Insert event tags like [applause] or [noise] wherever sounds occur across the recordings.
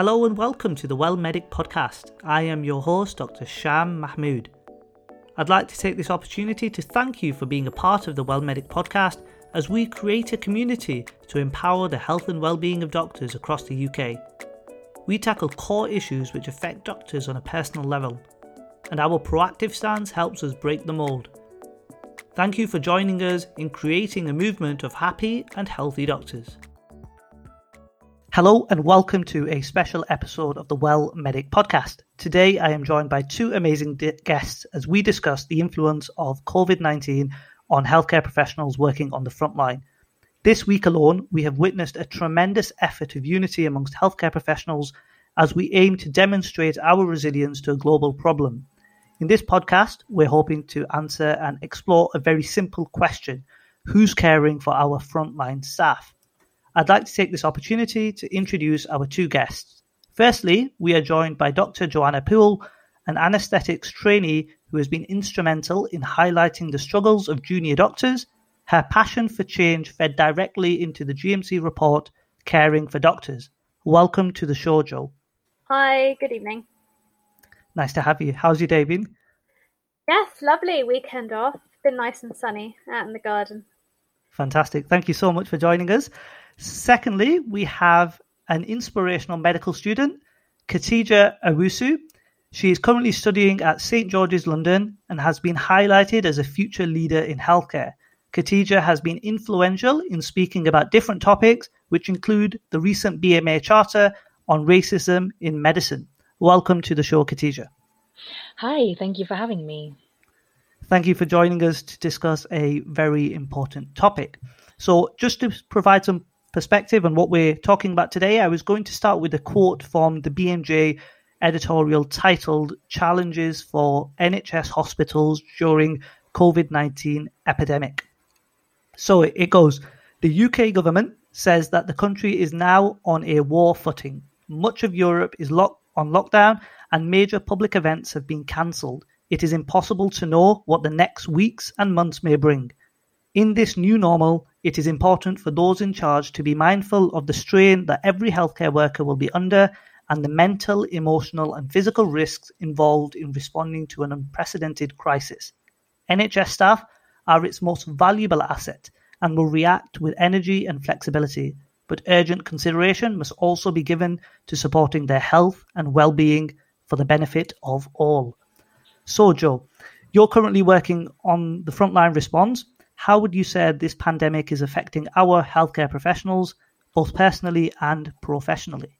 Hello and welcome to the Well Medic podcast. I am your host, Dr. Sham Mahmood. I'd like to take this opportunity to thank you for being a part of the Well Medic podcast as we create a community to empower the health and well-being of doctors across the UK. We tackle core issues which affect doctors on a personal level, and our proactive stance helps us break the mould. Thank you for joining us in creating a movement of happy and healthy doctors. Hello and welcome to a special episode of the Well Medic podcast. Today I am joined by two amazing di- guests as we discuss the influence of COVID 19 on healthcare professionals working on the front line. This week alone, we have witnessed a tremendous effort of unity amongst healthcare professionals as we aim to demonstrate our resilience to a global problem. In this podcast, we're hoping to answer and explore a very simple question Who's caring for our frontline staff? I'd like to take this opportunity to introduce our two guests. Firstly, we are joined by Dr. Joanna Poole, an anaesthetics trainee who has been instrumental in highlighting the struggles of junior doctors. Her passion for change fed directly into the GMC report, Caring for Doctors. Welcome to the show, Jo. Hi, good evening. Nice to have you. How's your day been? Yes, lovely weekend off. Been nice and sunny out in the garden. Fantastic. Thank you so much for joining us. Secondly, we have an inspirational medical student, Khadija Owusu. She is currently studying at St George's London and has been highlighted as a future leader in healthcare. Khadija has been influential in speaking about different topics, which include the recent BMA Charter on racism in medicine. Welcome to the show, Khadija. Hi, thank you for having me. Thank you for joining us to discuss a very important topic. So, just to provide some perspective on what we're talking about today, I was going to start with a quote from the BMJ editorial titled Challenges for NHS Hospitals During COVID-19 Epidemic. So it goes, the UK government says that the country is now on a war footing. Much of Europe is lock- on lockdown and major public events have been cancelled. It is impossible to know what the next weeks and months may bring. In this new normal, it is important for those in charge to be mindful of the strain that every healthcare worker will be under and the mental, emotional, and physical risks involved in responding to an unprecedented crisis. NHS staff are its most valuable asset and will react with energy and flexibility, but urgent consideration must also be given to supporting their health and well-being for the benefit of all. So, Jo, you're currently working on the frontline response how would you say this pandemic is affecting our healthcare professionals, both personally and professionally?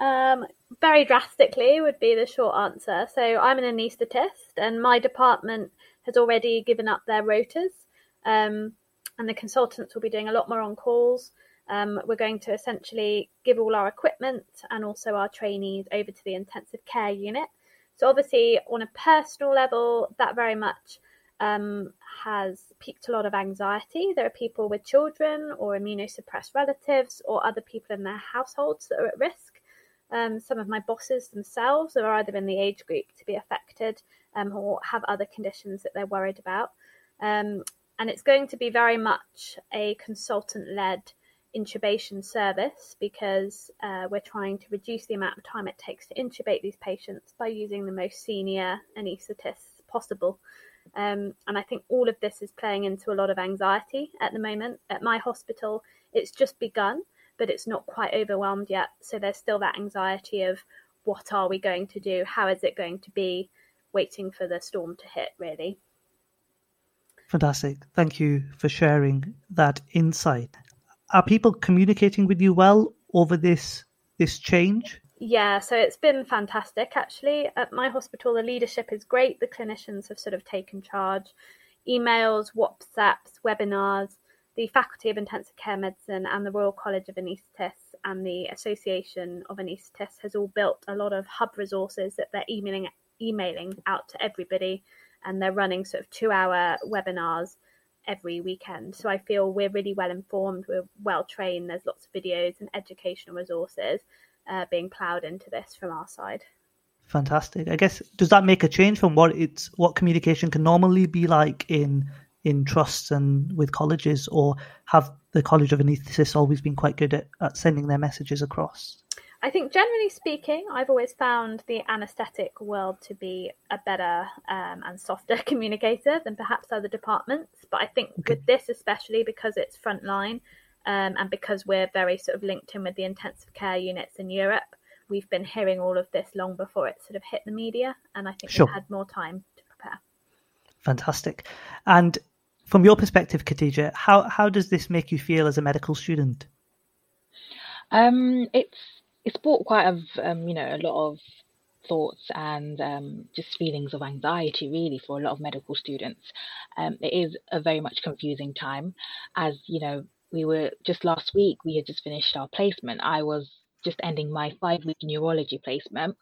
Um, very drastically would be the short answer. So I'm an anaesthetist, and my department has already given up their rotas, um, and the consultants will be doing a lot more on calls. Um, we're going to essentially give all our equipment and also our trainees over to the intensive care unit. So obviously, on a personal level, that very much um, has piqued a lot of anxiety. There are people with children or immunosuppressed relatives or other people in their households that are at risk. Um, some of my bosses themselves are either in the age group to be affected um, or have other conditions that they're worried about. Um, and it's going to be very much a consultant led intubation service because uh, we're trying to reduce the amount of time it takes to intubate these patients by using the most senior anaesthetists possible. Um, and I think all of this is playing into a lot of anxiety at the moment. At my hospital, it's just begun, but it's not quite overwhelmed yet. So there's still that anxiety of what are we going to do? How is it going to be? Waiting for the storm to hit, really. Fantastic. Thank you for sharing that insight. Are people communicating with you well over this this change? Yeah, so it's been fantastic actually. At my hospital, the leadership is great. The clinicians have sort of taken charge. Emails, WhatsApps, webinars, the Faculty of Intensive Care Medicine and the Royal College of Anaesthetists and the Association of Anaesthetists has all built a lot of hub resources that they're emailing emailing out to everybody and they're running sort of two hour webinars every weekend. So I feel we're really well informed, we're well trained, there's lots of videos and educational resources uh, being ploughed into this from our side. Fantastic. I guess does that make a change from what it's what communication can normally be like in in trusts and with colleges, or have the College of Anaesthetists always been quite good at, at sending their messages across? I think generally speaking, I've always found the anaesthetic world to be a better um, and softer [laughs] communicator than perhaps other departments. But I think okay. with this, especially because it's frontline um, and because we're very sort of linked in with the intensive care units in Europe, we've been hearing all of this long before it sort of hit the media. And I think sure. we've had more time to prepare. Fantastic. And from your perspective, Khadija, how, how does this make you feel as a medical student? Um, it's it's brought quite a um, you know a lot of thoughts and um, just feelings of anxiety really for a lot of medical students. Um, it is a very much confusing time, as you know we were just last week we had just finished our placement. I was just ending my five week neurology placement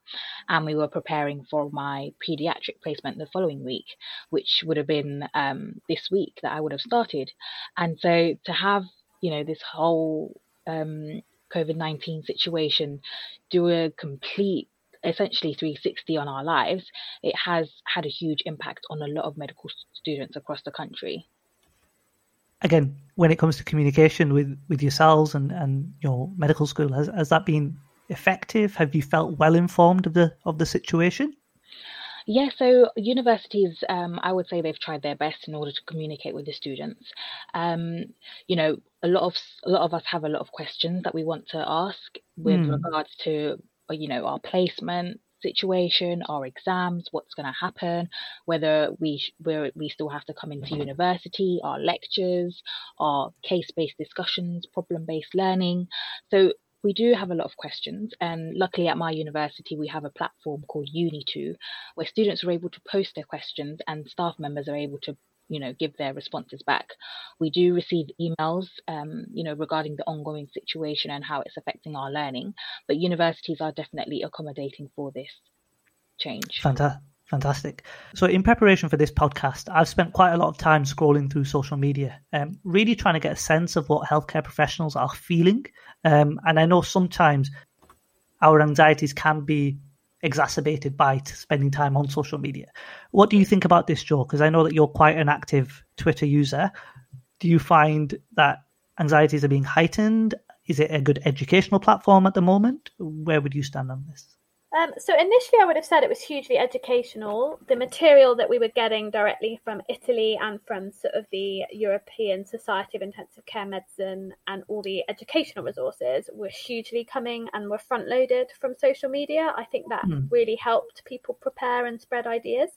and we were preparing for my pediatric placement the following week which would have been um, this week that i would have started and so to have you know this whole um, COVID 19 situation do a complete essentially 360 on our lives, it has had a huge impact on a lot of medical students across the country. Again, when it comes to communication with, with yourselves and, and your medical school, has, has that been effective? Have you felt well informed of the of the situation? Yeah, so universities, um, I would say they've tried their best in order to communicate with the students. Um, you know, a lot of a lot of us have a lot of questions that we want to ask with mm. regards to, you know, our placement situation, our exams, what's going to happen, whether we we we still have to come into university, our lectures, our case-based discussions, problem-based learning. So we do have a lot of questions, and luckily at my university we have a platform called Uni2, where students are able to post their questions and staff members are able to you know give their responses back. We do receive emails, um, you know, regarding the ongoing situation and how it's affecting our learning, but universities are definitely accommodating for this change. Fantastic. Fantastic. So, in preparation for this podcast, I've spent quite a lot of time scrolling through social media, um, really trying to get a sense of what healthcare professionals are feeling. Um, and I know sometimes our anxieties can be exacerbated by spending time on social media. What do you think about this, Jo? Because I know that you're quite an active Twitter user. Do you find that anxieties are being heightened? Is it a good educational platform at the moment? Where would you stand on this? Um, so initially, I would have said it was hugely educational. The material that we were getting directly from Italy and from sort of the European Society of Intensive Care Medicine and all the educational resources were hugely coming and were front loaded from social media. I think that mm. really helped people prepare and spread ideas.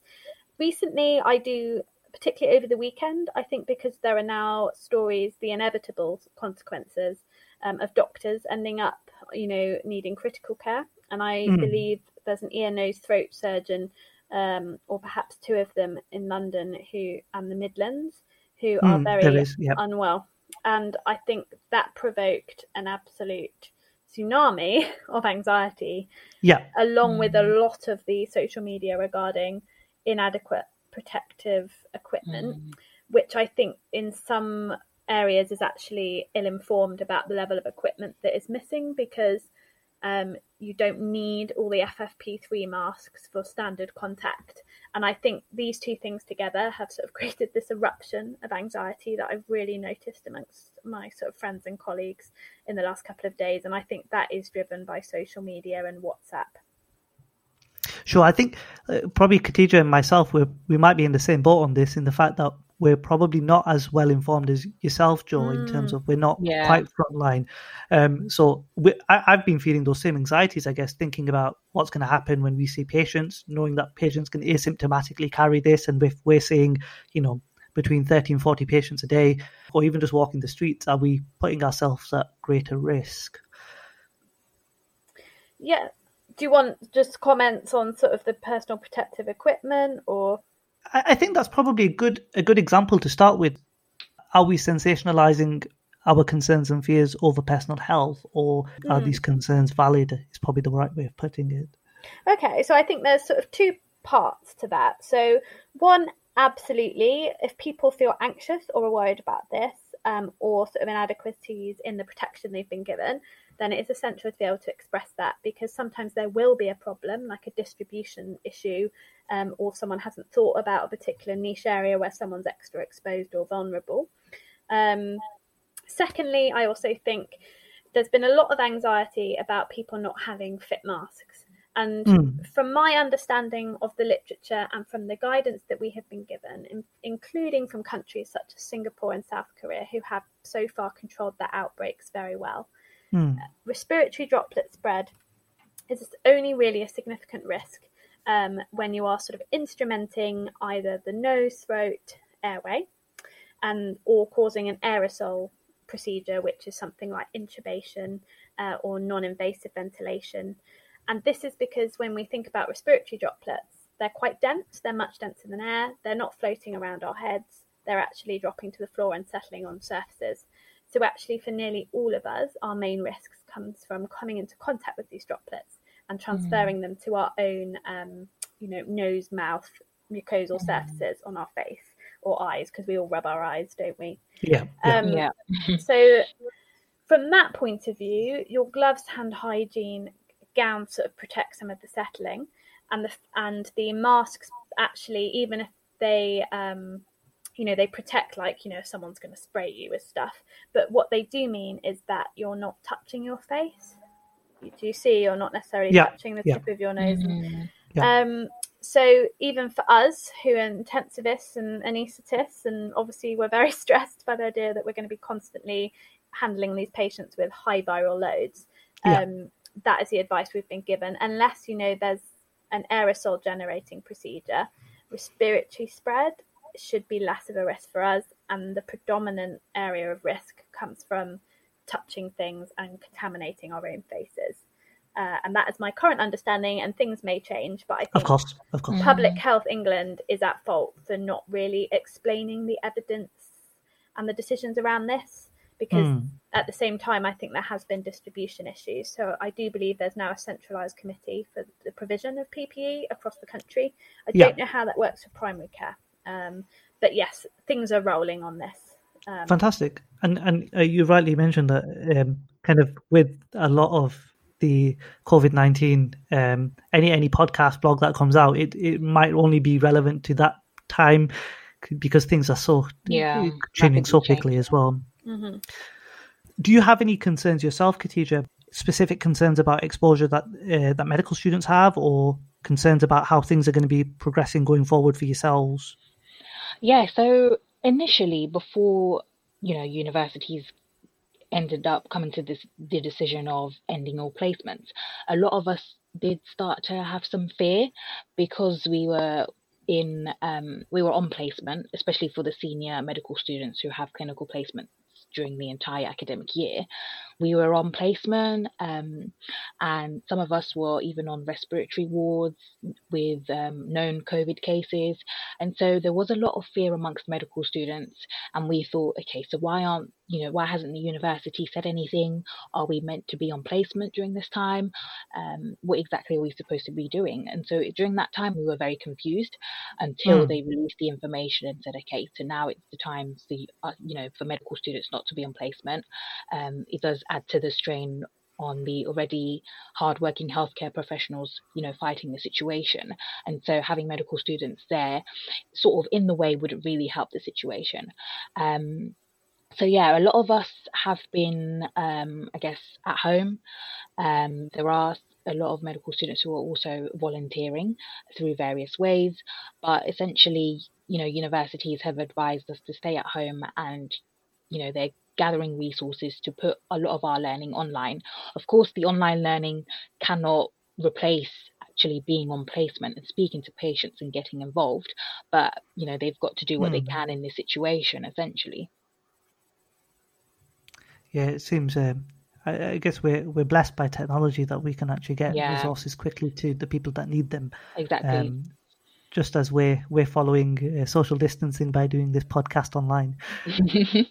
Recently, I do particularly over the weekend. I think because there are now stories, the inevitable consequences um, of doctors ending up, you know, needing critical care and I mm. believe there's an ear, nose, throat surgeon, um, or perhaps two of them in London who and the Midlands who mm, are very is, yep. unwell. And I think that provoked an absolute tsunami [laughs] of anxiety. Yeah. Along mm. with a lot of the social media regarding inadequate protective equipment, mm. which I think in some areas is actually ill informed about the level of equipment that is missing because um, you don't need all the FFP3 masks for standard contact. And I think these two things together have sort of [laughs] created this eruption of anxiety that I've really noticed amongst my sort of friends and colleagues in the last couple of days. And I think that is driven by social media and WhatsApp. Sure, I think uh, probably Khadija and myself, we we might be in the same boat on this in the fact that we're probably not as well informed as yourself, Jo, mm. in terms mm. of we're not yeah. quite frontline. Um, so we, I, have been feeling those same anxieties, I guess, thinking about what's going to happen when we see patients, knowing that patients can asymptomatically carry this, and if we're seeing, you know, between 30 and 40 patients a day, or even just walking the streets, are we putting ourselves at greater risk? Yeah. Do you want just comments on sort of the personal protective equipment or? I think that's probably a good a good example to start with. Are we sensationalizing our concerns and fears over personal health, or are mm. these concerns valid? Is probably the right way of putting it. Okay, so I think there's sort of two parts to that. So one, absolutely, if people feel anxious or are worried about this, um, or sort of inadequacies in the protection they've been given, then it is essential to be able to express that because sometimes there will be a problem, like a distribution issue, um, or someone hasn't thought about a particular niche area where someone's extra exposed or vulnerable. Um, secondly, I also think there's been a lot of anxiety about people not having fit masks. And Mm. from my understanding of the literature and from the guidance that we have been given, in, including from countries such as Singapore and South Korea, who have so far controlled their outbreaks very well, Mm. respiratory droplet spread is only really a significant risk um, when you are sort of instrumenting either the nose, throat, airway, and or causing an aerosol procedure, which is something like intubation uh, or non-invasive ventilation. And this is because when we think about respiratory droplets, they're quite dense. They're much denser than air. They're not floating around our heads. They're actually dropping to the floor and settling on surfaces. So actually, for nearly all of us, our main risks comes from coming into contact with these droplets and transferring them to our own, um, you know, nose, mouth, mucosal surfaces on our face or eyes, because we all rub our eyes, don't we? Yeah. yeah. Um, Yeah. so, from that point of view, your gloves, hand hygiene, gown sort of protect some of the settling, and the and the masks actually, even if they, um, you know, they protect like you know someone's going to spray you with stuff, but what they do mean is that you're not touching your face. You do see you're not necessarily Yeah, touching the yeah. tip of your nose. Mhm. Yeah. Um, so even for us who are intensivists and anaesthetists, and obviously we're very [laughs] stressed by the idea that we're going to be constantly handling these patients with high viral loads. Yeah. Um, that is the advice we've been given. Unless you know there's an aerosol generating procedure, respiratory spread should be less of a risk for us, and the predominant area of risk comes from touching things and contaminating our own faces. Uh, and that is my current understanding, and things may change. But I think Of course. Of course. Public Health England is at fault for not really explaining the evidence and the decisions around this because Mm. at the same time, I think there has been distribution issues. So I do believe there's now a centralised committee for the provision of PPE across the country. I Yeah. don't know how that works for primary care, um, but yes, things are rolling on this. Um, Fantastic. And and uh, you rightly mentioned that um, kind of with a lot of the COVID nineteen, um, any any podcast blog that comes out, it it might only be relevant to that time because things are so Yeah, changing so rapidly quickly as well. Mhm. Do you have any concerns yourself, Khadija? Specific concerns about exposure that uh, that medical students have, or concerns about how things are going to be progressing going forward for yourselves? Yeah, so initially, before you know, universities ended up coming to this the decision of ending all placements, a lot of us did start to have some fear because we were in um, we were on placement, especially for the senior medical students who have clinical placements during the entire academic year. We were on placement, um, and some of us were even on respiratory wards with um, known COVID cases. And so there was a lot of fear amongst medical students. And we thought, okay, so why aren't, you know, why hasn't the university said anything? Are we meant to be on placement during this time? Um, what exactly are we supposed to be doing? And so during that time, we were very confused until Mm. they released the information and said, okay, so now it's the time for, you- uh, you know, for medical students not to be on placement. Um, it does add to the strain on the already hardworking healthcare professionals, you know, fighting the situation. And so having medical students there sort of in the way would really help the situation. Um, so yeah, a lot of us have been, um, I guess, at home. Um, there are a lot of medical students who are also volunteering through various ways, but essentially, you know, universities have advised us to stay at home and, you know, they're gathering resources to put a lot of our learning online. Of course, the online learning cannot replace actually being on placement and speaking to patients and getting involved, but you know, they've got to do what they Hmm. can in this situation essentially. Yeah, it seems. Um, I, I guess we're we're blessed by technology that we can actually get Yeah. resources quickly to the people that need them. Exactly. Um, just as we're we're following uh, social distancing by doing this podcast online. [laughs]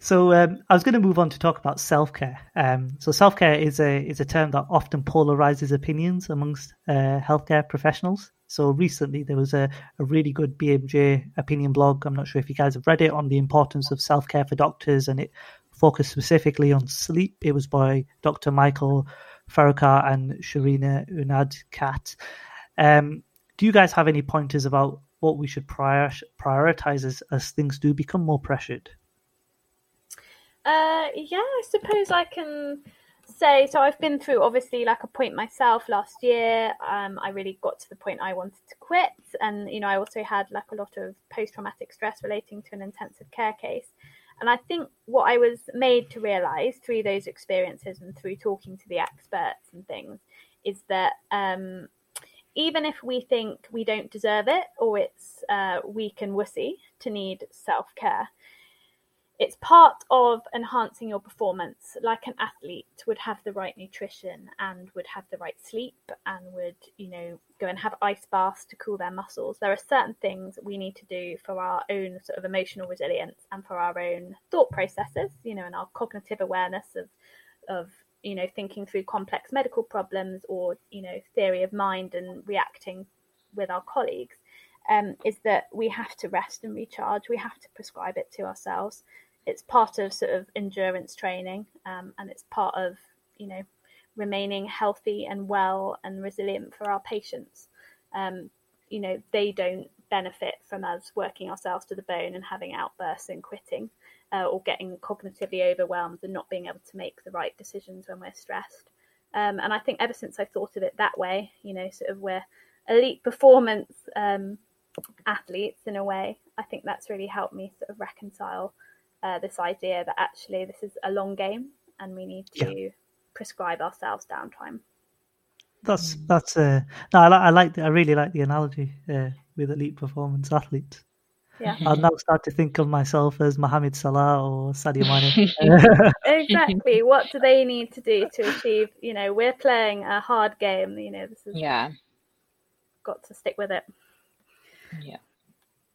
So um, I was going to move on to talk about self care. Um, so self care is a is a term that often polarizes opinions amongst uh, healthcare professionals. So recently there was a, a really good BMJ opinion blog. I'm not sure if you guys have read it on the importance of self care for doctors, and it focused specifically on sleep. It was by Dr. Michael Farquhar and Sharina Unad Kat. Um, do you guys have any pointers about what we should prior- prioritize as, as things do become more pressured? Uh, yeah, I suppose I can say so. I've been through obviously like a point myself last year. Um, I really got to the point I wanted to quit, and you know, I also had like a lot of post traumatic stress relating to an intensive care case. And I think what I was made to realize through those experiences and through talking to the experts and things is that um, even if we think we don't deserve it or it's uh, weak and wussy to need self care, it's part of enhancing your performance. Like an athlete would have the right nutrition and would have the right sleep and would you know go and have ice baths to cool their muscles. There are certain things we need to do for our own sort of emotional resilience and for our own thought processes you know and our cognitive awareness of of you know thinking through complex medical problems or you know theory of mind and reacting with our colleagues um, is that we have to rest and recharge. We have to prescribe it to ourselves. It's part of sort of endurance training um, and it's part of you know remaining healthy and well and resilient for our patients. Um, you know they don't benefit from us working ourselves to the bone and having outbursts and quitting uh, or getting cognitively overwhelmed and not being able to make the right decisions when we're stressed um, and i think ever since i thought of it that way you know sort of we're elite performance um, athletes in a way i think that's really helped me sort of reconcile uh, this idea that actually this is a long game and we need to yeah. prescribe ourselves downtime. That's that's uh, no, I, I like I really like the analogy uh, with elite performance athletes. Yeah. [laughs] I'll now start to think of myself as Mohamed Salah or Sadio Mane. [laughs] exactly. What do they need to do to achieve? You know, we're playing a hard game. You know, this is yeah. Got to stick with it. Yeah.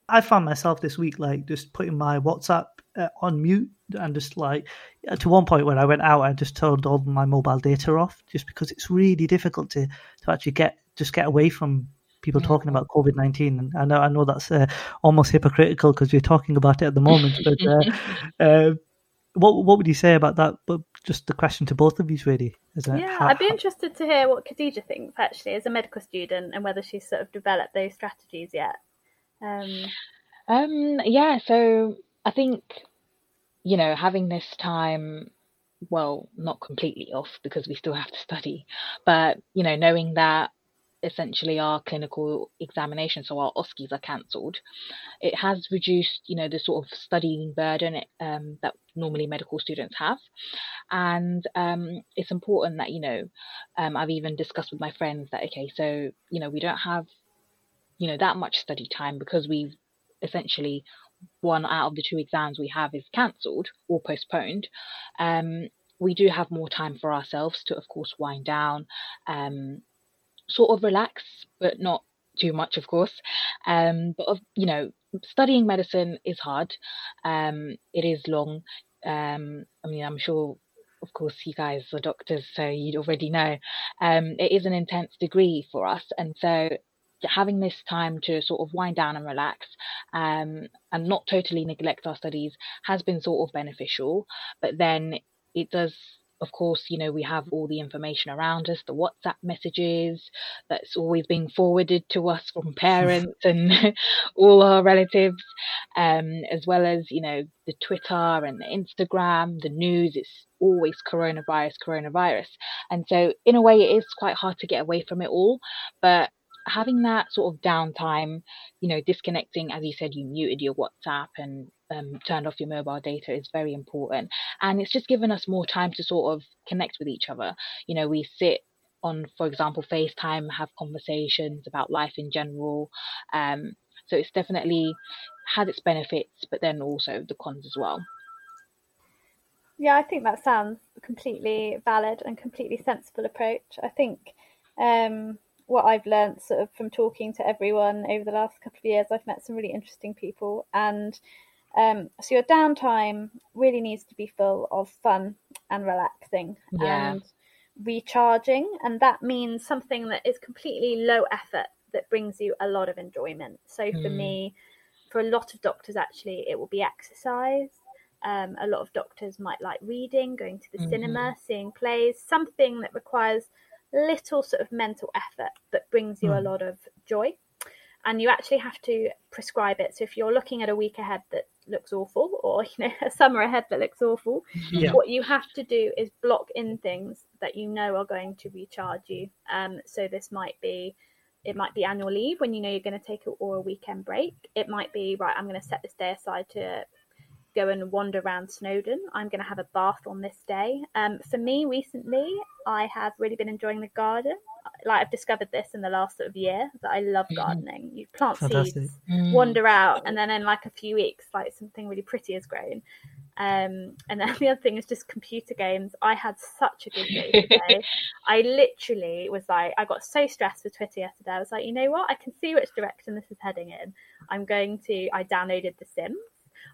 I found myself this week like just putting my WhatsApp uh, on mute and just like uh, to one point when I went out, I just turned all my mobile data off just because it's really difficult to to actually get just get away from people yeah. talking about COVID nineteen. And I know I know that's uh, almost hypocritical because we're talking about it at the moment. But uh, [laughs] uh, what what would you say about that? But just the question to both of you, really. Is it, yeah, how, I'd be interested to hear what Khadija thinks actually as a medical student and whether she's sort of developed those strategies yet. Um, um, yeah, so I think, you know, having this time, well, not completely off because we still have to study, but, you know, knowing that essentially our clinical examination, so our OSCEs are cancelled, it has reduced, you know, the sort of studying burden um, that normally medical students have. And um, it's important that, you know, um, I've even discussed with my friends that, okay, so, you know, we don't have you know that much study time because we've essentially one out of the two exams we have is cancelled or postponed um, we do have more time for ourselves to of course wind down um, sort of relax but not too much of course. Um, but of you know studying medicine is hard. Um, it is long. Um, i mean i'm sure of course you guys are doctors so you'd already know. Um, it is an intense degree for us and so having this time to sort of wind down and relax um, and not totally neglect our studies has been sort of beneficial. But then it does of course, you know, we have all the information around us, the WhatsApp messages that's always being forwarded to us from [laughs] parents and [laughs] all our relatives, um, as well as, you know, the Twitter and the Instagram, the news. It's always coronavirus, coronavirus. And so, in a way, it is quite hard to get away from it all. But having that sort of downtime, you know, disconnecting, as you said, you muted your WhatsApp and um, turned off your mobile data is very important. And it's just given us more time to sort of connect with each other. You know, we sit on, for example, FaceTime, have conversations about life in general. Um, so it's definitely had its benefits, but then also the cons as well. Yeah, I think that sounds completely valid and completely sensible approach. I think um, what I've learned sort of from talking to everyone over the last couple of years, I've met some really interesting people. And um, so your downtime really needs to be full of fun and relaxing yeah. and recharging. And that means something that is completely low effort that brings you a lot of enjoyment. So for mm. me, for a lot of doctors, actually, it will be exercise. Um, a lot of doctors might like reading, going to the mm-hmm. cinema, seeing plays, something that requires little sort of mental effort that brings you mm. a hmm. lot of joy and you actually have to prescribe it so if you're looking at a week ahead that looks awful or [laughs] you know a summer ahead that looks awful Yeah. what you have to do is block in things that you know are going to recharge you um so this might be it might be annual leave when you know you're going to take a, or a weekend break it might be right i'm going to set this day aside to go and wander around snowdon. I'm going to have a bath on this day. Um for me recently i have really been enjoying the garden. Like i've discovered this in the last sort of year that i love Mhm. gardening. You plant Fantastic. seeds Mm. wander out and then in like a few weeks like something really pretty has grown. Um and then [laughs] the other thing is just computer games. I had such a good day today. [laughs] I literally was like i got so stressed with twitter yesterday. I was like you know what? I can see which direction this is heading in. I'm going to i downloaded the sims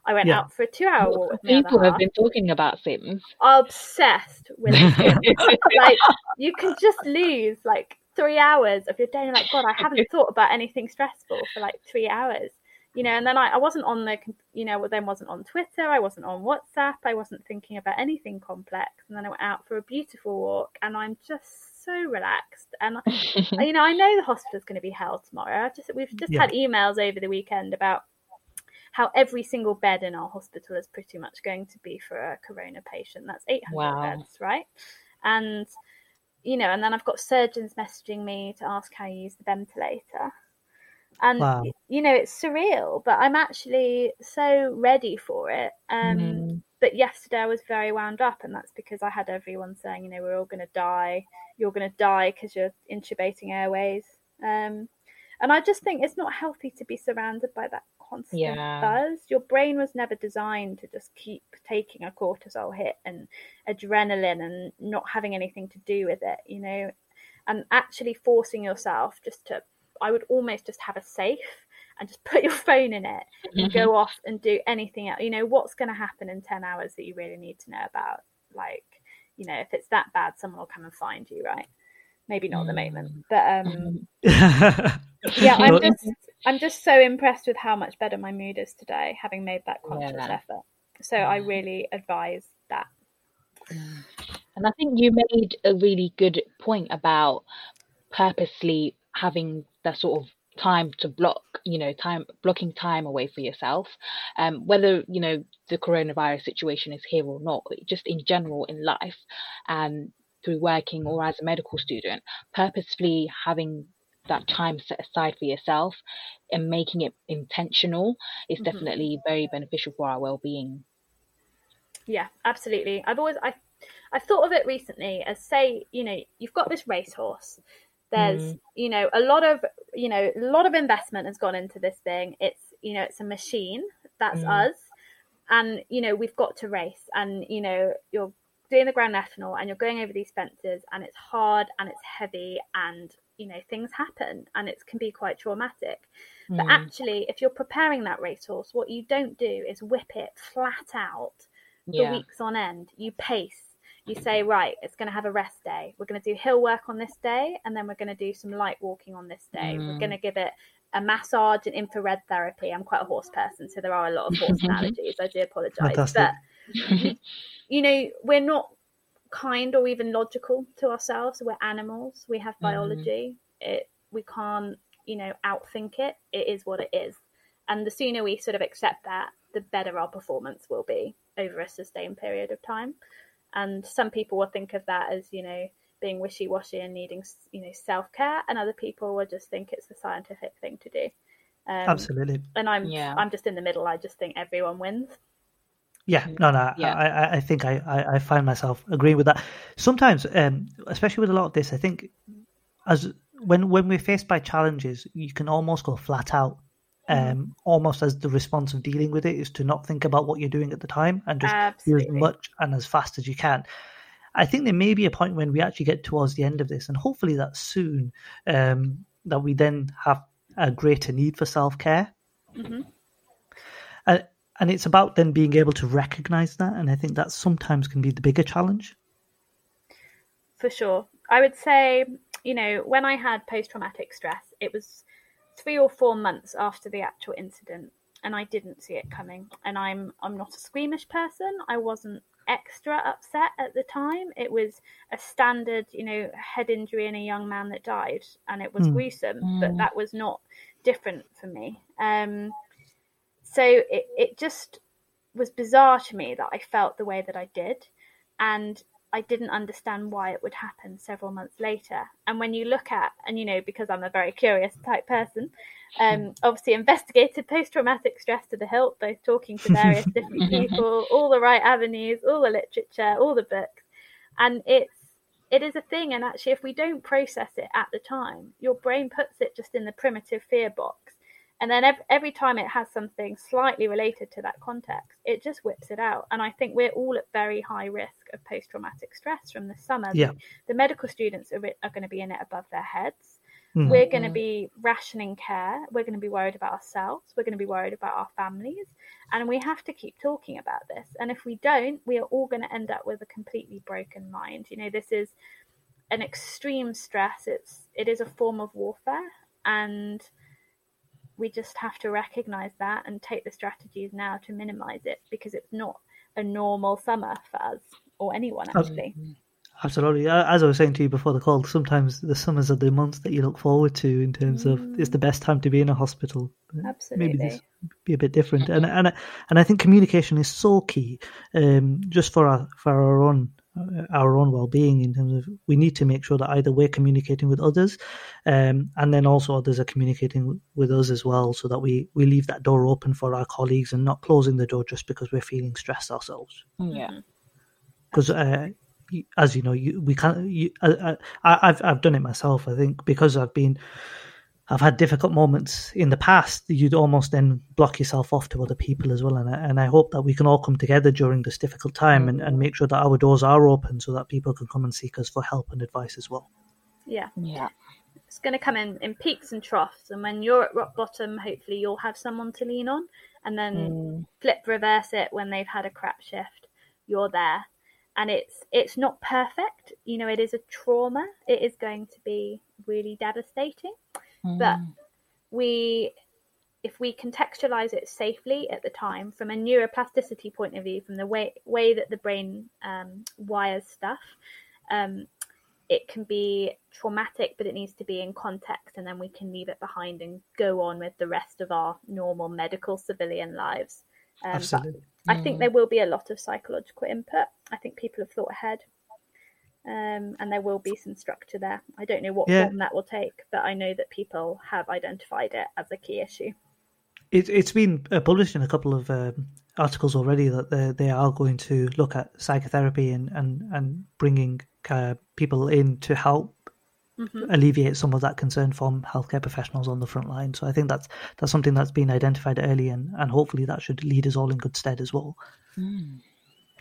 i went Yeah. out for a two hour walk with People have half. been talking about Sims. obsessed with the [laughs] sims like you can just lose like three hours of your day and like god i haven't [laughs] thought about anything stressful for like three hours you know and then I, I wasn't on the you know then wasn't on twitter i wasn't on whatsapp i wasn't thinking about anything complex and then i went out for a beautiful walk and i'm just so relaxed and [laughs] you know i know the hospital's going to be held tomorrow I've just we've just Yeah. had emails over the weekend about how every single bed in our hospital is pretty much going to be for a corona patient that's 800 Wow. beds right and you know and then i've got surgeons messaging me to ask how you use the ventilator and Wow. you know it's surreal but i'm actually so ready for it um Mm. but yesterday I was very wound up, and that's because I had everyone saying, you know, we're all going to die. You're going to die because you're intubating airways. Um, and I just think it's not healthy to be surrounded by that constant Yeah. buzz. Your brain was never designed to just keep taking a cortisol hit and adrenaline and not having anything to do with it, you know, and actually forcing yourself just to, I would almost just have a safe and just [laughs] put your phone in it and Mm-hmm. go off and do anything else. You know, what's going to happen in 10 hours that you really need to know about? Like, you know, if it's that bad, someone will come and find you, right? Maybe not at the moment, but um, [laughs] yeah, I'm just, I'm just so impressed with how much better my mood is today, having made that conscious Yeah. effort. So I really advise that. And I think you made a really good point about purposely having that sort of time to block, you know, time blocking time away for yourself. Um, whether, you know, the coronavirus situation is here or not, just in general in life and through working or as a medical student, purposefully having that time set aside for yourself and making it intentional is Mhm. definitely very beneficial for our well-being. Yeah, absolutely. I've always I I've thought of it recently as say, you know, you've got this racehorse. There's, you know, a lot of, you know, a lot of investment has gone into this thing. It's, you know, it's a machine. That's Mm. us. And, you know, we've got to race and, you know, you're doing the Grand National and you're going over these fences and it's hard and it's heavy and, you know, things happen and it can be quite traumatic. But Mm. actually, if you're preparing that racehorse, what you don't do is whip it flat out for yeah. weeks on end. You pace. You say, right, it's going to have a rest day. We're going to do hill work on this day, and then we're going to do some light walking on this day. We're Mm. going to give it a massage and infrared therapy. I'm quite a horse person, so there are a lot of horse [laughs] analogies. I do apologise. Fantastic. But, [laughs] you know, we're not kind or even logical to ourselves. We're animals. We have Mhm. biology. It we can't, you know, outthink it. It is what it is. And the sooner we sort of accept that, the better our performance will be over a sustained period of time. And some people will think of that as, you know, being wishy-washy and needing, you know, self-care, and other people will just think it's the scientific thing to do. Um, Absolutely. And I'm, Yeah. I'm just in the middle. I just think everyone wins. Yeah, no, no. Yeah. I, I, think I, I, I find myself agreeing with that. Sometimes, um, especially with a lot of this, I think as when when we're faced by challenges, you can almost go flat out. Um, almost as the response of dealing with it is to not think about what you're doing at the time and just do as much and as fast as you can. I think there may be a point when we actually get towards the end of this, and hopefully that's soon, um, that we then have a greater need for self care. hmm Uh, and it's about then being able to recognize that. And I think that sometimes can be the bigger challenge. for sure. I would say, you know, when I had post traumatic stress, it was three or four months after the actual incident, and I didn't see it coming. And I'm I'm not a squeamish person. I wasn't extra upset at the time. It was a standard, you know, head injury in a young man that died, and it was Mm. gruesome. But Mm. that was not different for me. Um, so it, it just was bizarre to me that I felt the way that I did. And I didn't understand why it would happen several months later. And when you look at, and you know, because I'm a very curious type person, um, obviously investigated [laughs] post traumatic stress to the hilt, both talking to various different [laughs] people, all the right avenues, all the literature, all the books. And it's, it is a thing. And actually, if we don't process it at the time, your brain puts it just in the primitive fear box and then every, every time it has something slightly related to that context it just whips it out. And i think we're all at very high risk of post-traumatic stress from the summer. Yeah. the, the medical students are, are going to be in it above their heads. Mm. we're going to be rationing care. We're going to be worried about ourselves. We're going to be worried about our families. And we have to keep talking about this. And if we don't we are all going to end up with a completely broken mind. You know this is an extreme stress. It's it is a form of warfare. And we just have to recognize that and take the strategies now to minimize it because it's not a normal summer for us or anyone actually. Absolutely. As I was saying to you before the call, sometimes the summers are the months that you look forward to in terms mm. of it's the best time to be in a hospital. Absolutely. Maybe this be a bit different. And and and I think communication is so key, um, just for our for our own our own well-being in terms of we need to make sure that either we're communicating with others um, and then also others are communicating with us as well so that we we leave that door open for our colleagues and not closing the door just because we're feeling stressed ourselves. Yeah. Because uh, as you know you, we can't you, uh, I, I've I've done it myself I think because I've been I've had difficult moments in the past. You'd almost then block yourself off to other people as well. And I, and I hope that we can all come together during this difficult time and, and make sure that our doors are open so that people can come and seek us for help and advice as well. Yeah. Yeah. It's going to come in, in peaks and troughs. And when you're at rock bottom, hopefully you'll have someone to lean on. And then mm. flip reverse it when they've had a crap shift. You're there. And it's it's not perfect. You know, it is a trauma. It is going to be really devastating Mm. But we, if we contextualize it safely at the time, from a neuroplasticity point of view, from the way way that the brain um, wires stuff, um, it can be traumatic, but it needs to be in context, and then we can leave it behind and go on with the rest of our normal medical civilian lives. Um, Absolutely. I think mm. there will be a lot of psychological input. I think people have thought ahead um, and there will be some structure there. I don't know what yeah. form that will take, but I know that people have identified it as a key issue. It, has been uh, published in a couple of um, articles already that they, they are going to look at psychotherapy and and and bringing uh, people in to help Mm-hmm. alleviate some of that concern from healthcare professionals on the front line. So I think that's that's something that's been identified early, and, and hopefully that should lead us all in good stead as well. Mm.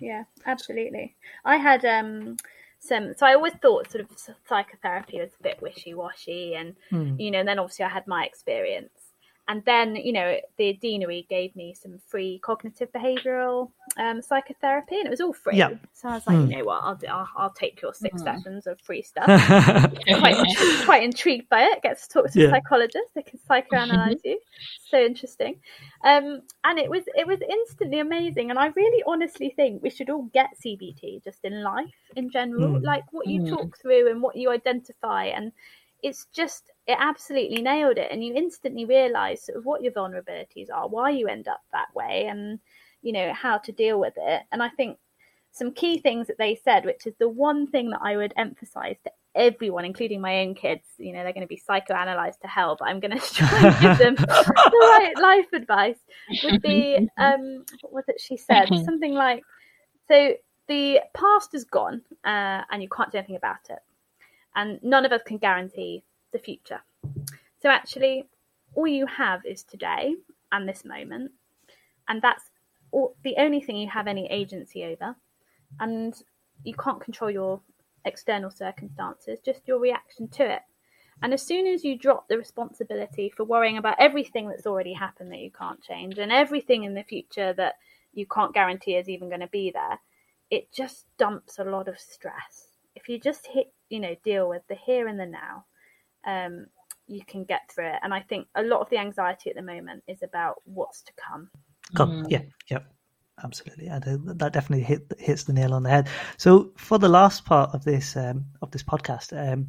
Yeah, absolutely. I had um, some so i always thought sort of psychotherapy was a bit wishy-washy and mm. you know and then obviously i had my experience and then you know the deanery gave me some free cognitive behavioral um, psychotherapy and it was all free yeah. so i was like mm. you know what I'll, I'll, I'll take your six mm. sessions of free stuff [laughs] quite, quite intrigued by it get to talk to yeah. a psychologist they can psychoanalyze you so interesting um, and it was it was instantly amazing and i really honestly think we should all get cbt just in life in general mm. like what you mm. talk through and what you identify and it's just it absolutely nailed it and you instantly realize sort of what your vulnerabilities are why you end up that way and you know how to deal with it. And i think some key things that they said which is the one thing that i would emphasize to everyone including my own kids you know they're going to be psychoanalyzed to hell but i'm going [laughs] to try and give them [laughs] the right life advice would be [laughs] um what was it she said? Something like so the past is gone uh, and you can't do anything about it and none of us can guarantee the future. So actually, all you have is today and this moment, and that's all, the only thing you have any agency over. And you can't control your external circumstances, just your reaction to it. And as soon as you drop the responsibility for worrying about everything that's already happened that you can't change and everything in the future that you can't guarantee is even going to be there, it just dumps a lot of stress. If you just hit you know deal with the here and the now um, you can get through it. And i think a lot of the anxiety at the moment is about what's to come. Come. Mm. yeah. Yep. Absolutely. And that definitely hit, hits the nail on the head. So for the last part of this um, of this podcast um,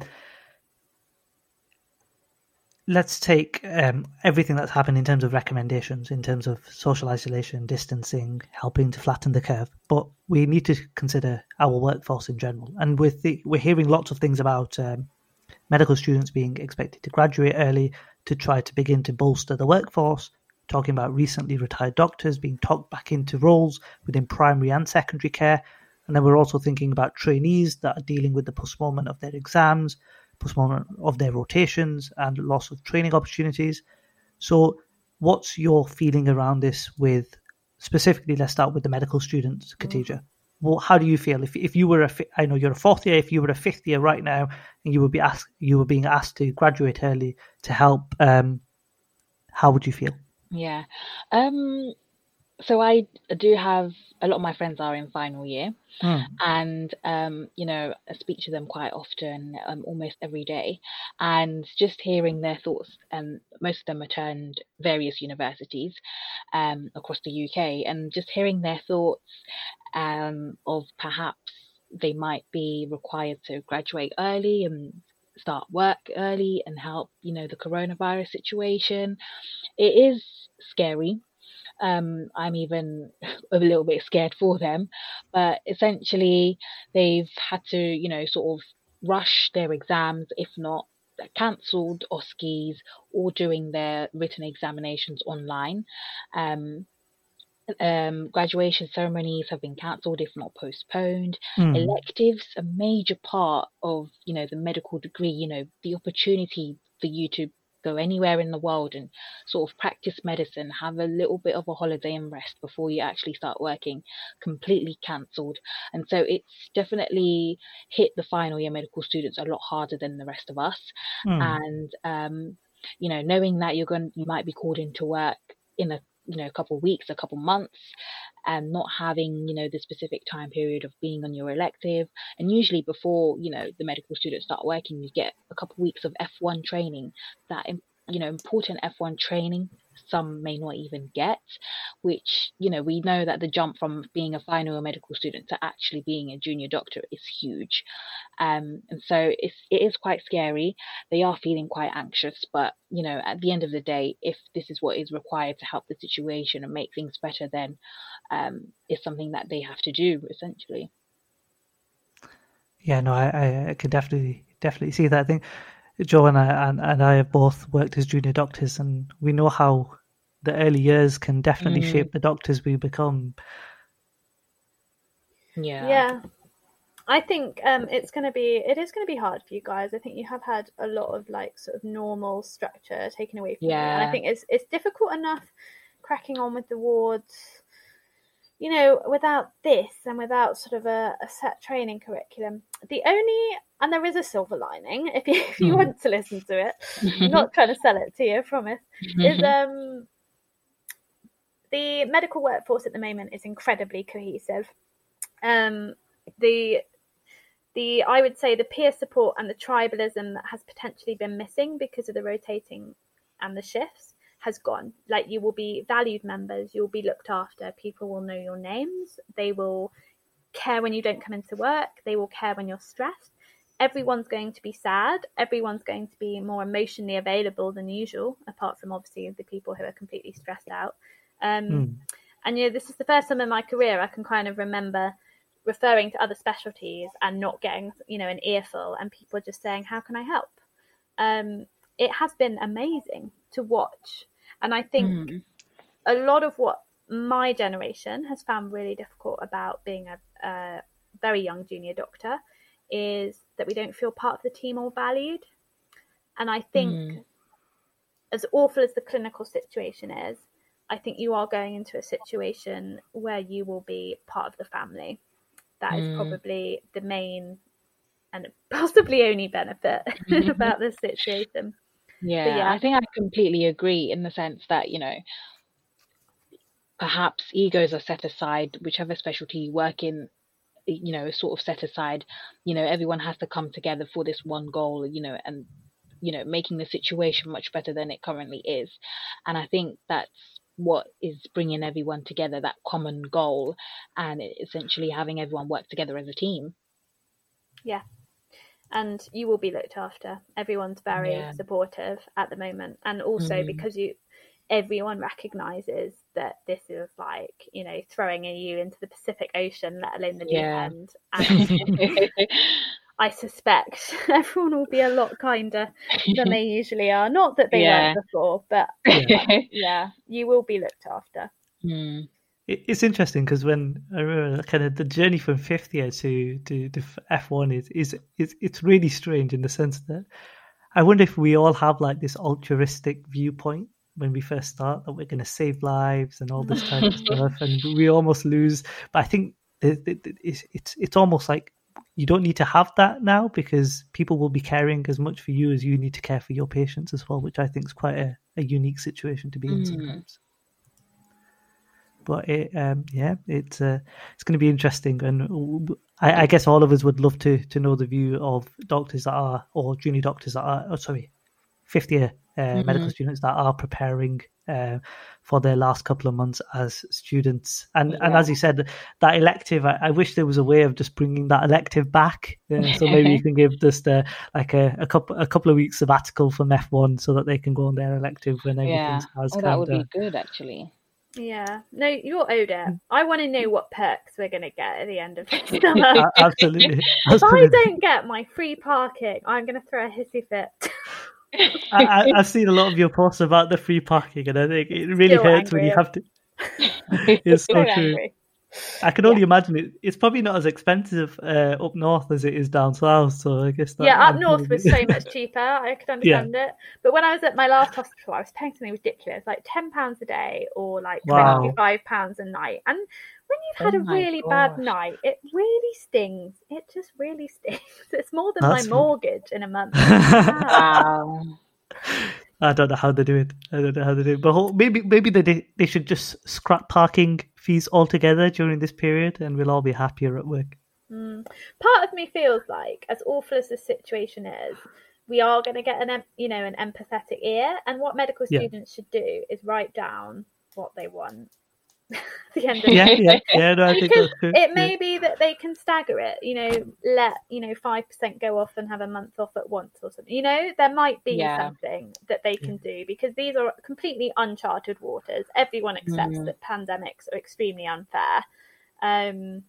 let's take um, everything that's happened in terms of recommendations, in terms of social isolation, distancing, helping to flatten the curve. But we need to consider our workforce in general. And with the, we're hearing lots of things about um, medical students being expected to graduate early to try to begin to bolster the workforce. Talking about recently retired doctors being talked back into roles within primary and secondary care. And then we're also thinking about trainees that are dealing with the postponement of their exams, postponement of their rotations and loss of training opportunities. So, what's your feeling around this? With specifically, let's start with the medical students. Mm-hmm. Well, how do you feel if if you were a I know you're a fourth year. If you were a fifth year right now, and you would be asked, you were being asked to graduate early to help. Um, how would you feel? Yeah. Um, so I do have a lot of my friends are in final year, Hmm. and um, you know, I speak to them quite often, um, almost every day, and just hearing their thoughts. And most of them attend various universities um, across the UK, and just hearing their thoughts um, of perhaps they might be required to graduate early and start work early and help, you know, the coronavirus situation. It is scary um, I'm even [laughs] a little bit scared for them. But essentially, they've had to, you know, sort of rush their exams, if not cancelled OSCEs or doing their written examinations online. Um, um, graduation ceremonies have been cancelled, if not postponed. Mm. Electives, a major part of you know the medical degree. You know the opportunity for you to go anywhere in the world and sort of practice medicine, have a little bit of a holiday and rest before you actually start working, completely cancelled. And so it's definitely hit the final year medical students a lot harder than the rest of us. Mm. And um, you know, knowing that you're going, you might be called into work in a you know a couple of weeks, a couple of months, and not having you know the specific time period of being on your elective. And usually before you know the medical students start working you get a couple of weeks of f1 training that you know important f1 training some may not even get which you know we know that the jump from being a final medical student to actually being a junior doctor is huge. Um, and so it's, it is quite scary. They are feeling quite anxious but you know at the end of the day if this is what is required to help the situation and make things better then um, is something that they have to do essentially. Yeah no i i could definitely definitely see that i think Jo and I and, and I have both worked as junior doctors, and we know how the early years can definitely mm. shape the doctors we become. Yeah. Yeah. I think um, it's going to be it is going to be hard for you guys. I think you have had a lot of like sort of normal structure taken away from yeah. you, and I think it's it's difficult enough cracking on with the wards you know, without this and without sort of a, a, set training curriculum, the only and there is a silver lining if you, [laughs] if you mm. want to listen to it, I'm not trying to sell it to you, I promise, is [laughs] um the medical workforce at the moment is incredibly cohesive. Um, the the I would say the peer support and the tribalism that has potentially been missing because of the rotating and the shifts has gone. Like you will be valued members, you'll be looked after, people will know your names, they will care when you don't come into work, they will care when you're stressed. Everyone's going to be sad, everyone's going to be more emotionally available than usual, apart from obviously the people who are completely stressed out. Um, mm. And you know, this is the first time in my career I can kind of remember referring to other specialties and not getting, you know, an earful and people just saying, "How can I help?" Um, it has been amazing to watch. And I think mm. a lot of what my generation has found really difficult about being a, a very young junior doctor is that we don't feel part of the team or valued. And I think, mm. as awful as the clinical situation is, I think you are going into a situation where you will be part of the family. That mm. is hmm. probably the main and [laughs] possibly only benefit [laughs] about this situation. Yeah, yeah, I think I completely agree in the sense that, you know, perhaps egos are set aside, whichever specialty you work in, you know, sort of set aside. You know, everyone has to come together for this one goal, you know, and, you know, making the situation much better than it currently is. And I think that's what is bringing everyone together, that common goal, and essentially having everyone work together as a team. Yeah. and you will be looked after. Everyone's very Yeah. supportive at the moment, and also Mhm. because you everyone recognizes that this is like you know throwing you into the Pacific Ocean, let alone the deep Yeah. end. [laughs] And I suspect [laughs] everyone will be a lot kinder than they usually are. Not that they Yeah. weren't before, but [laughs] yeah, you will be looked after. Hmm. It- It's interesting because when I remember kind of the journey from fifth year to to, to F one is is it's it's really strange in the sense that I wonder if we all have like this altruistic viewpoint when we first start that we're going to save lives and all this type of [laughs] stuff, and we almost lose. But I think it's it's it's almost like you don't need to have that now because people will be caring as much for you as you need to care for your patients as well, which I think is quite a, a unique situation to be in Mm. sometimes but it, um, yeah, it's uh, it's going to be interesting, and I guess all of us would love to to know the view of doctors that are or junior doctors that are, oh, sorry, fifth year uh, medical students that are preparing uh, for their last couple of months as students, and and as you said, that elective, I, I wish there was a way of just bringing that elective back, uh, so maybe you [laughs] can give just uh, like a, a couple a couple of weeks sabbatical from F one so that they can go on their elective when Yeah. everything has Oh, kind that would of be good actually. Yeah, no, you're owed it. Mm. I want to know what perks we're going to get at the end of this [laughs] summer. A- absolutely. if I don't get my free parking, I'm going to throw a hissy fit. [laughs] I, I, I've seen a lot of your posts about the free parking, and I think it really Still hurts when you have to. [laughs] It's so true. angry. I can only imagine it. It's probably not as expensive uh, up north as it is down south. So I guess that, Yeah, up north was so much cheaper. I could [laughs] understand it. But when I was at my last hospital, I was paying something ridiculous, like ten pounds a day or like Wow. twenty five pounds a night. And when you've had Oh a my really bad night, it really stings. It just really [laughs] stings. It's more than That's- my mortgage in a month. Wow. [laughs] Wow. I don't know how they do it. I don't know how they do it. But maybe maybe they they should just scrap parking fees altogether during this period, and we'll all be happier at work. Mm. Part of me feels like, as awful as the situation is, we are going to get an you know an empathetic ear, and what medical Yeah. students should do is write down what they want. At [laughs] the end of Yeah, the yeah, yeah. No, I think that's true. it Yeah. may be that they can stagger it you know let you know 5% go off and have a month off at once or something you know there might be Yeah. something that they can do because these are completely uncharted waters everyone accepts Mhm. that pandemics are extremely unfair um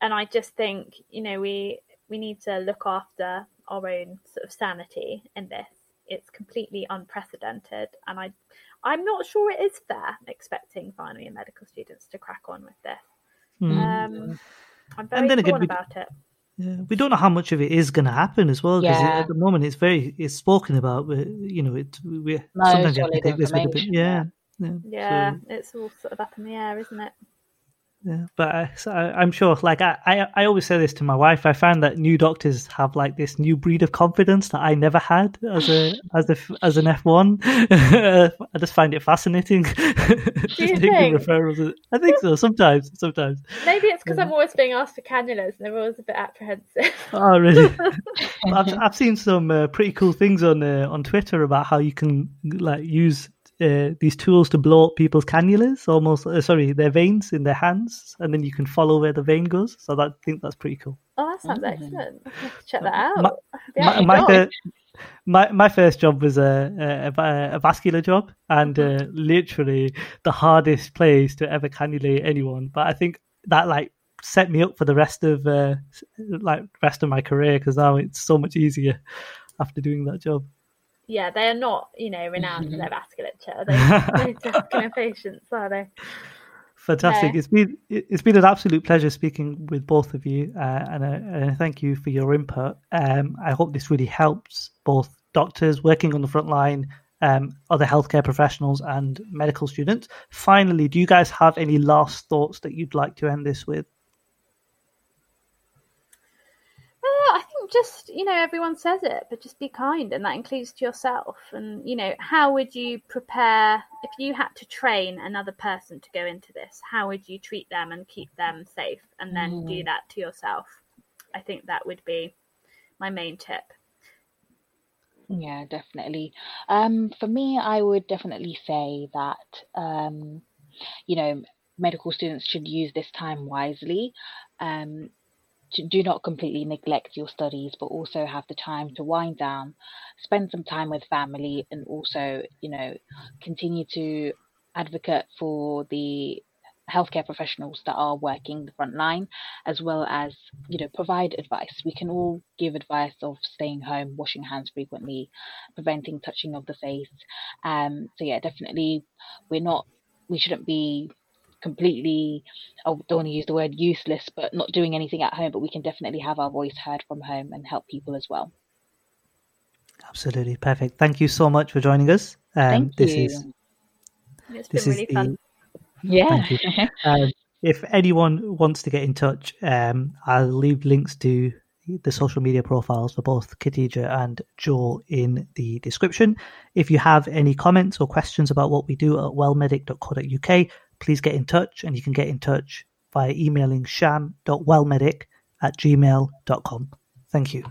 and i just think you know we we need to look after our own sort of sanity in this it's completely unprecedented and i i'm not sure it is fair expecting final year medical students to crack on with this Mm. um, I'm very then again, torn we- about it. Yeah, we don't know how much of it is going to happen as well because Yeah. at the moment it's very it's spoken about, but you know it we No sometimes you have to take this with a bit. information, Yeah, yeah. Yeah, So, it's all sort of up in the air, isn't it? Yeah. But I, so I, I'm sure, like I, I, I always say this to my wife. I find that new doctors have like this new breed of confidence that I never had as a [laughs] as a as an F1. [laughs] I just find it fascinating. [laughs] just you think? referrals. I think so. Sometimes, sometimes. Maybe it's because Yeah. I'm always being asked for cannulas and they're always a bit apprehensive. Oh, really? I've I've seen some uh, pretty cool things on uh, on Twitter about how you can like use uh, these tools to blow up people's cannulas, almost uh, sorry, their veins in their hands, and then you can follow where the vein goes. So that, I think that's pretty cool. Oh, that sounds Mm. excellent. I'll have to check that out. My- Yeah, my, my, enjoy. my my first job was a a, a, a vascular job, and uh, literally the hardest place to ever cannulate anyone. But I think that like set me up for the rest of uh, like rest of my career because now it's so much easier after doing that job. Yeah, they are not, you know, renowned for their vasculature. They those vascular [laughs] patients, are they? Fantastic! Yeah. It's been it- it's been an absolute pleasure speaking with both of you, uh, and, I, and I thank you for your input. Um, I hope this really helps both doctors working on the front line, um, other healthcare professionals, and medical students. Finally, do you guys have any last thoughts that you'd like to end this with? Uh, I think just you know everyone says it, but just be kind, and that includes to yourself. And you know, how would you prepare if you had to train another person to go into this? How would you treat them and keep them safe, and then do Mm. that to yourself? I think that would be my main tip. Yeah, definitely. Um, for me, I would definitely say that, um, you know, medical students should use this time wisely. Um, do not completely neglect your studies, but also have the time to wind down, spend some time with family, and also, you know, continue to advocate for the healthcare professionals that are working the front line, as well as you know provide advice. We can all give advice of staying home, washing hands frequently, preventing touching of the face. Um, so yeah, definitely, we're not. We shouldn't be completely I don't want to use the word useless, but not doing anything at home, but we can definitely have our voice heard from home and help people as well. Absolutely perfect. Thank you so much for joining us. Um, Thank this you. Is, it's this been really fun. Yeah. [laughs] um, if anyone wants to get in touch, um, I'll leave links to the social media profiles for both Khadija and Jo in the description. If you have any comments or questions about what we do at wellmedic.co.uk, please get in touch and you can get in touch by emailing sham.wellmedic at gmail.com. Thank you.